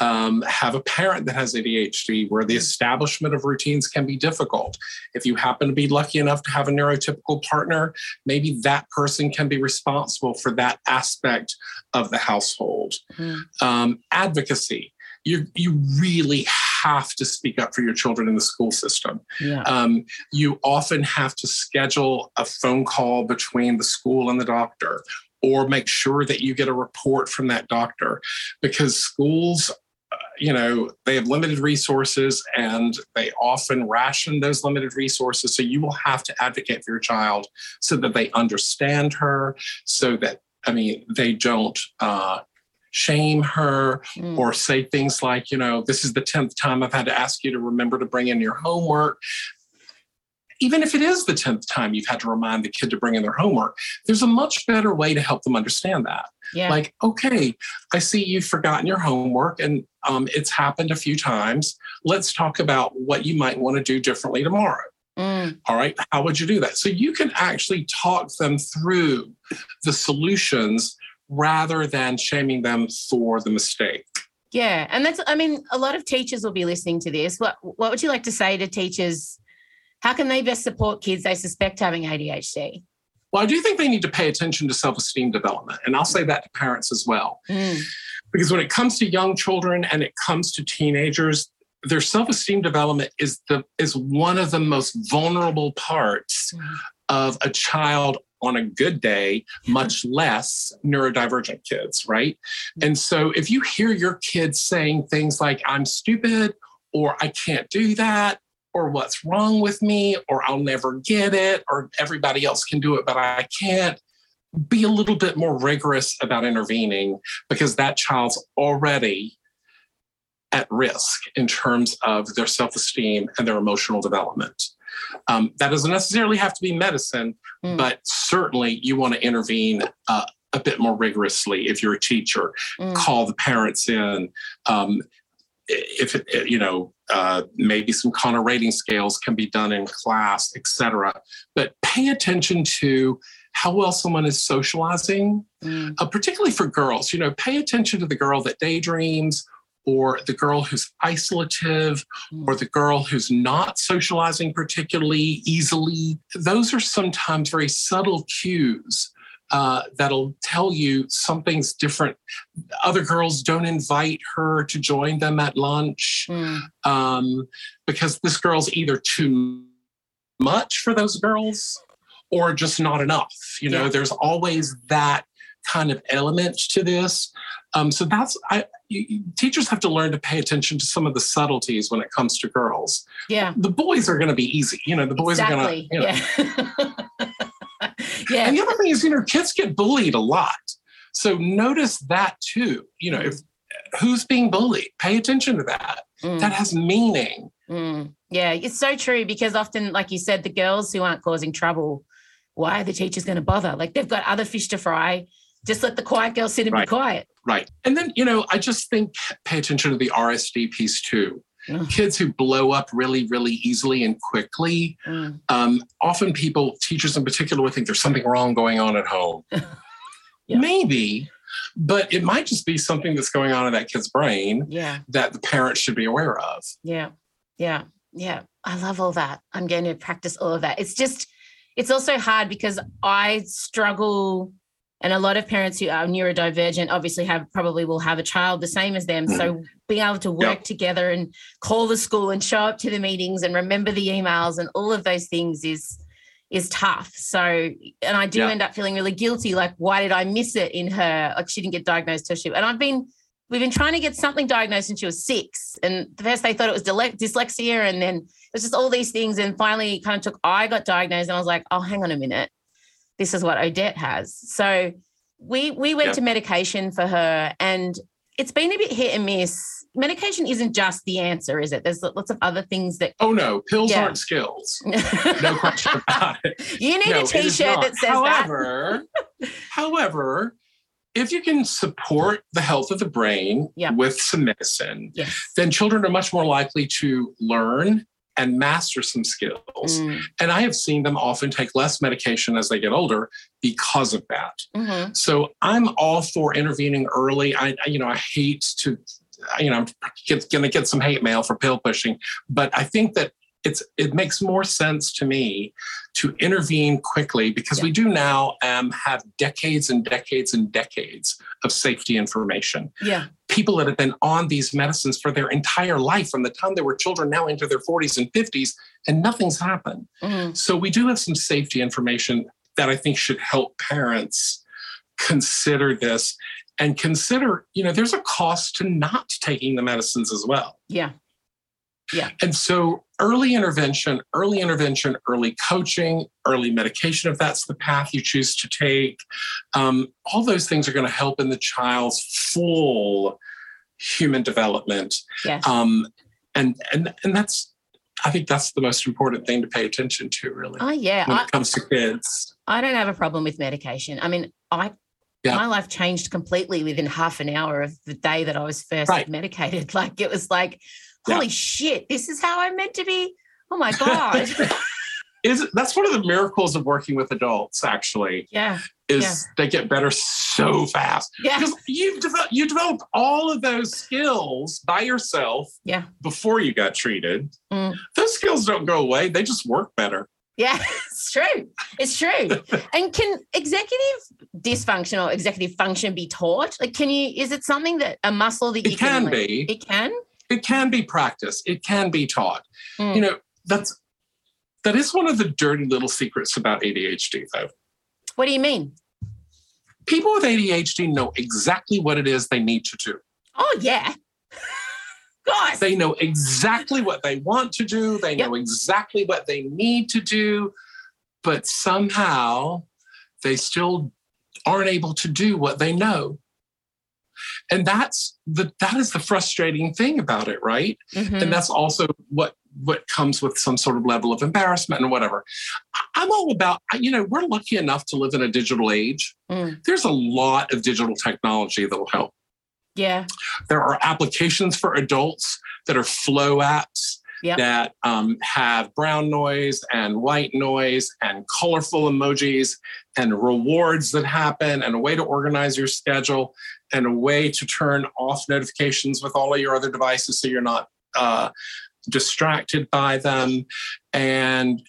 um, have a parent that has ADHD where the establishment of routines can be difficult. If you happen to be lucky enough to have a neurotypical partner, maybe that person can be responsible for that aspect of the household. Mm. Um, advocacy. You, you really have to speak up for your children in the school system. Yeah. Um, you often have to schedule a phone call between the school and the doctor or make sure that you get a report from that doctor because schools uh, you know they have limited resources and they often ration those limited resources so you will have to advocate for your child so that they understand her so that i mean they don't uh, shame her mm. or say things like you know this is the 10th time i've had to ask you to remember to bring in your homework even if it is the 10th time you've had to remind the kid to bring in their homework, there's a much better way to help them understand that. Yeah. Like, okay, I see you've forgotten your homework and um, it's happened a few times. Let's talk about what you might want to do differently tomorrow. Mm. All right, how would you do that? So you can actually talk them through the solutions rather than shaming them for the mistake. Yeah, and that's I mean a lot of teachers will be listening to this. What what would you like to say to teachers how can they best support kids they suspect having ADHD? Well, I do think they need to pay attention to self esteem development. And I'll say that to parents as well. Mm. Because when it comes to young children and it comes to teenagers, their self-esteem development is the is one of the most vulnerable parts mm. of a child on a good day, much less neurodivergent kids, right? And so if you hear your kids saying things like, I'm stupid, or I can't do that, or what's wrong with me or I'll never get it or everybody else can do it but I can't be a little bit more rigorous about intervening because that child's already at risk in terms of their self-esteem and their emotional development. Um, that doesn't necessarily have to be medicine, mm. but certainly you want to intervene uh, a bit more rigorously if you're a teacher. Mm. Call the parents in. Um, if it, you know uh, maybe some Connor rating scales can be done in class, etc. But pay attention to how well someone is socializing, mm. uh, particularly for girls. You know, pay attention to the girl that daydreams, or the girl who's isolative, mm. or the girl who's not socializing particularly easily. Those are sometimes very subtle cues uh, that'll tell you something's different. Other girls don't invite her to join them at lunch Mm. um, because this girl's either too much for those girls or just not enough. You know, Yeah. there's always that kind of element to this. Um, so that's I. You, teachers have to learn to pay attention to some of the subtleties when it comes to girls. Yeah. The boys are going to be easy. You know, the boys exactly. are going to. You know. Yeah. [laughs] yeah. And the other thing is, you know, kids get bullied a lot. So notice that too. You know, if who's being bullied, pay attention to that. Mm. That has meaning. Mm, yeah, it's so true because often, like you said, the girls who aren't causing trouble, why are the teachers going to bother? Like they've got other fish to fry. Just let the quiet girl sit and Right. be quiet. Right. And then, you know, I just think pay attention to the RSD piece too. Mm. Kids who blow up really, really easily and quickly. Mm, Um, often people, teachers in particular, would think there's something wrong going on at home. [laughs] Yeah. Maybe, but it might just be something that's going on in that kid's brain yeah, that the parents should be aware of. yeah, yeah, yeah. I love all that. I'm going to practice all of that. It's just, it's also hard because I struggle, and a lot of parents who are neurodivergent obviously have probably will have a child the same as them. So mm. being able to work together and call the school and show up to the meetings and remember the emails and all of those things is is tough. So, and I do Yeah. end up feeling really guilty. Like, why did I miss it in her? Like, she didn't get diagnosed till she. And I've been, we've been trying to get something diagnosed since she was six. And the first they thought it was dyslexia, and then it was just all these things. And finally, it kind of took. I got diagnosed, and I was like, oh, hang on a minute, this is what Odette has. So we we went Yeah. to medication for her, and it's been a bit hit and miss. Medication isn't just the answer, is it? There's lots of other things that. Oh no, pills Yeah. aren't skills. [laughs] No question about it. you need No, a T-shirt that says that. however, [laughs] however, if you can support the health of the brain Yeah. with some medicine, Yes. then children are much more likely to learn and master some skills. Mm, And I have seen them often take less medication as they get older because of that. mhm. So I'm all for intervening early. I, I- you know, I hate to, you know, I'm going to get some hate mail for pill pushing, but I think that it's it makes more sense to me to intervene quickly because we do now um, have decades and decades and decades of safety information. Yeah. People that have been on these medicines for their entire life, from the time they were children, now into their 40s and 50s, and nothing's happened. mhm. So we do have some safety information that I think should help parents consider this and consider, you know, there's a cost to not taking the medicines as well. Yeah. And so early intervention, early intervention, early coaching, early medication, if that's the path you choose to take, um, all those things are going to help in the child's full human development. Yes. Um, and and and that's I think that's the most important thing to pay attention to, really, oh yeah. when I, it comes to kids. I don't have a problem with medication. I mean, I Yeah. my life changed completely within half an hour of the day that I was first Right. medicated. [laughs] Like it was like, Yeah. holy shit, this is how I'm meant to be. Oh my god. [laughs] Is that's one of the miracles of working with adults. Actually, yeah. is Yeah. they get better so fast Yeah. because you develop you developed all of those skills by yourself. Yeah. Before you got treated, Mm. those skills don't go away. They just work better. Yeah, [laughs] it's true. It's true. and can executive dysfunction or executive function be taught? Like, can you? Is it something that a muscle that you It can like- be. It can. It can be practiced. It can be taught. Mm. You know, that's that is one of the dirty little secrets about ADHD, though. What do you mean? People with ADHD know exactly what it is they need to do. Oh yeah. [laughs] Gosh. They know exactly what they want to do. They Yep. know exactly what they need to do, but somehow they still aren't able to do what they know. And that's the that is the frustrating thing about it, right? Mhm. And that's also what what comes with some sort of level of embarrassment and whatever. I'm all about, you know, we're lucky enough to live in a digital age. Mm. There's a lot of digital technology that'll help. Yeah. There are applications for adults that are flow apps Yep. that um, have brown noise and white noise and colorful emojis and rewards that happen and a way to organize your schedule and a way to turn off notifications with all of your other devices so you're not uh, distracted by them. And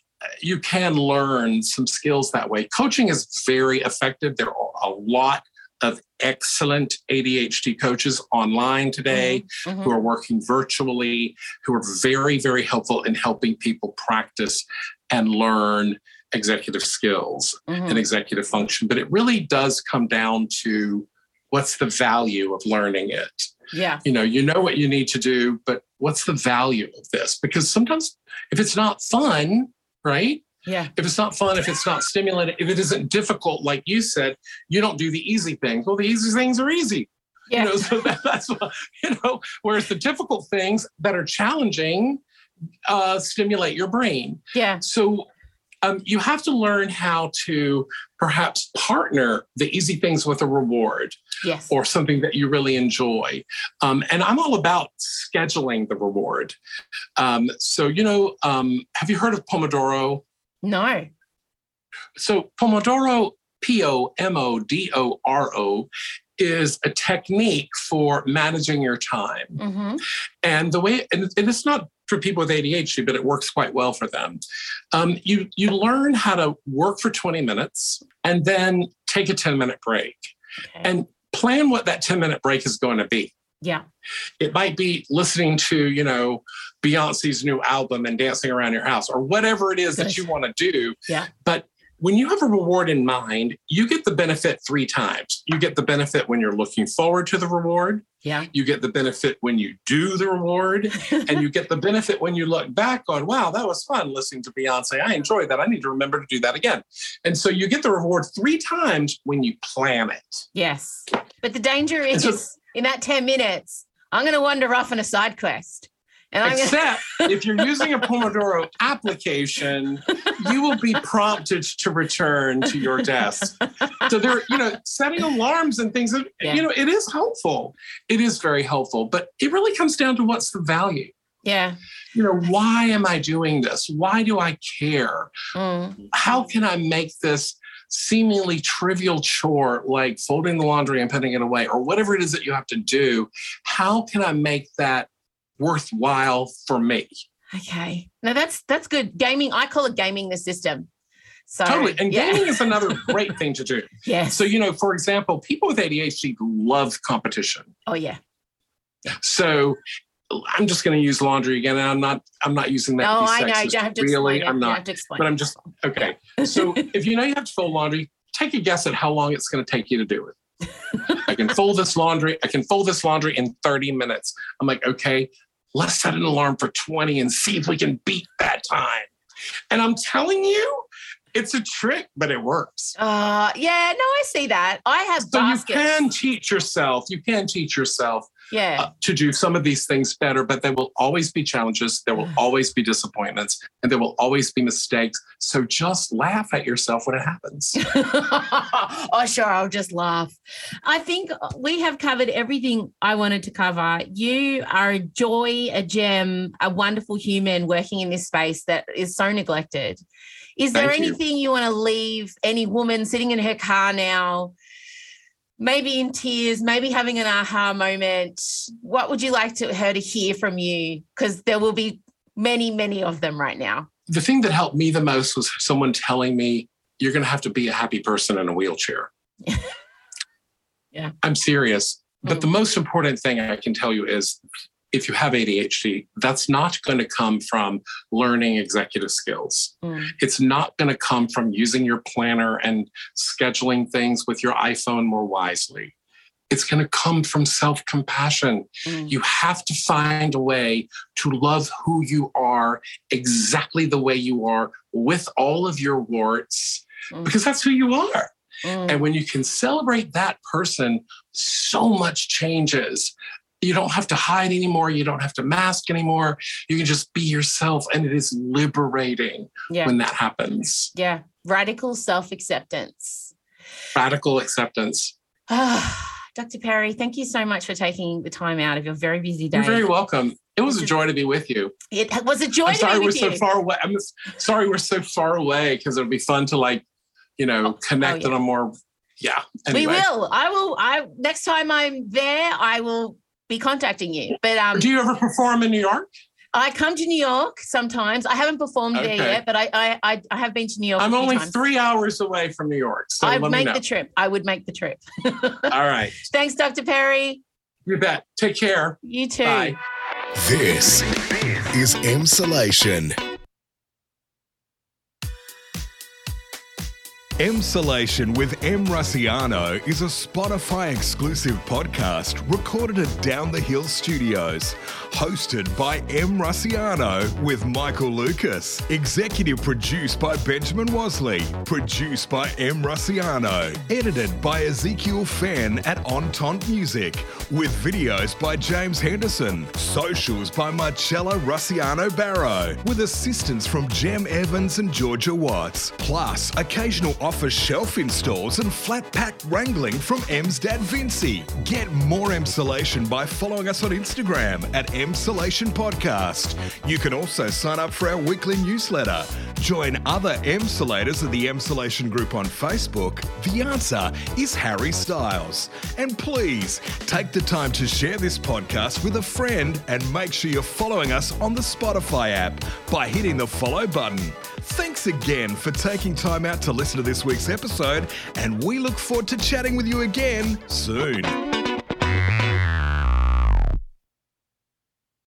you can learn some skills that way. Coaching is very effective. There are a lot of excellent ADHD coaches online today Mhm. who are working virtually, who are very, very helpful in helping people practice and learn executive skills Mhm. and executive function. But it really does come down to what's the value of learning it? Yeah. You know, you know what you need to do, but what's the value of this? Because sometimes if it's not fun, right? Yeah. If it's not fun, if it's not stimulating, if it isn't difficult, like you said, you don't do the easy things. Well, the easy things are easy. Yeah. You know, so [laughs] that, that's what, you know, whereas the difficult things that are challenging uh, stimulate your brain. Yeah. So um, you have to learn how to perhaps partner the easy things with a reward Yes. or something that you really enjoy. Um, and I'm all about scheduling the reward. Um, so, you know, um, have you heard of Pomodoro? no. So, Pomodoro, P O M O D O R O, is a technique for managing your time. Mm-hmm. And the way, and, and it's not for people with ADHD, but it works quite well for them. Um, you you learn how to work for 20 minutes and then take a 10 minute break Okay. and plan what that 10 minute break is going to be. yeah. It might be listening to, you know, Beyonce's new album and dancing around your house or whatever it is that you want to do. Yeah. But when you have a reward in mind, you get the benefit three times. You get the benefit when you're looking forward to the reward, Yeah. you get the benefit when you do the reward, [laughs] and you get the benefit when you look back on, wow, that was fun listening to Beyonce. I enjoyed that. I need to remember to do that again. And so you get the reward three times when you plan it. Yes. But the danger is so- in that 10 minutes, I'm going to wander off on a side quest. And I'm going to, Except if you're using a Pomodoro application, you will be prompted to return to your desk. So there, you know, setting alarms and things, Yeah. you know, it is helpful. It is very helpful, but it really comes down to what's the value. yeah. You know, why am I doing this? Why do I care? Mm. How can I make this seemingly trivial chore like folding the laundry and putting it away or whatever it is that you have to do? How can I make that worthwhile for me? Okay. Now that's that's good. Gaming, I call it gaming the system. So Totally. And yeah. gaming is another [laughs] great thing to do. Yeah. So, you know, for example, people with ADHD love competition. oh yeah. So I'm just going to use laundry again. And I'm not, I'm not using that. Oh, be I know. You don't have to really. I'm not, have to explain. but. I'm just, okay. So [laughs] if you know you have to fold laundry, take a guess at how long it's going to take you to do it. I can fold this laundry. I can fold this laundry in 30 minutes. I'm like, okay, let's set an alarm for 20 and see if we can beat that time. And I'm telling you, it's a trick, but it works. Uh, yeah, no, I see that. I have So you can teach yourself, you can teach yourself yeah. uh, to do some of these things better, but there will always be challenges. There will [sighs] always be disappointments and there will always be mistakes. So just laugh at yourself when it happens. [laughs] oh, sure. I'll just laugh. I think we have covered everything I wanted to cover. You are a joy, a gem, a wonderful human working in this space that is so neglected. Is there Thank anything you want to leave any woman sitting in her car now, maybe in tears, maybe having an aha moment? What would you like to her to hear from you? Because there will be many, many of them right now. the thing that helped me the most was someone telling me, you're going to have to be a happy person in a wheelchair. [laughs] Yeah. I'm serious. But Mm. the most important thing I can tell you is if you have ADHD, that's not going to come from learning executive skills. Mm. It's not going to come from using your planner and scheduling things with your iPhone more wisely. It's going to come from self compassion. Mm. You have to find a way to love who you are exactly the way you are with all of your warts, Mm. because that's who you are. Mm. And when you can celebrate that person, so much changes. You don't have to hide anymore. You don't have to mask anymore. You can just be yourself. And it is liberating Yeah. when that happens. Yeah. Radical self acceptance. Radical acceptance. [sighs] Dr. Perry, thank you so much for taking the time out of your very busy day. You're very welcome. It was a joy to be with you. it was a joy I'm to sorry be we're with so you. far away. I'm sorry we're so far away because it'll be fun to like, you know, oh, oh, connect yeah. on a more yeah. We will. I will. I next time I'm there, I will be contacting you. But um, Do you ever perform in New York? I come to New York sometimes. I haven't performed Okay. there yet, but I, I I I have been to New York. I'm a few only times. three hours away from New York. So I'd let me make know. the trip. I would make the trip. [laughs] All right. Thanks, Dr. Perry. You bet. Take care. You too. Bye. This is Emsolation. Emsolation with Em Rusciano is a Spotify exclusive podcast recorded at Down the Hill Studios. Hosted by Em Rusciano with Michael Lucas. Executive produced by Benjamin Wasley. Produced by Em Rusciano. Edited by Ezekiel Fan at Entente Music. With videos by James Henderson. Socials by Marcello Rusciano Barrow. With assistance from Jem Evans and Georgia Watts. Plus, occasional office shelf installs and flat pack wrangling from Em's dad Vincy. Get more Emsolation by following us on Instagram at Emsolation Podcast. You can also sign up for our weekly newsletter. Join other Emsolators of the Emsolation group on Facebook. The answer is Harry Styles. And please take the time to share this podcast with a friend and make sure you're following us on the Spotify app by hitting the follow button. Thanks again for taking time out to listen to this week's episode, and we look forward to chatting with you again soon.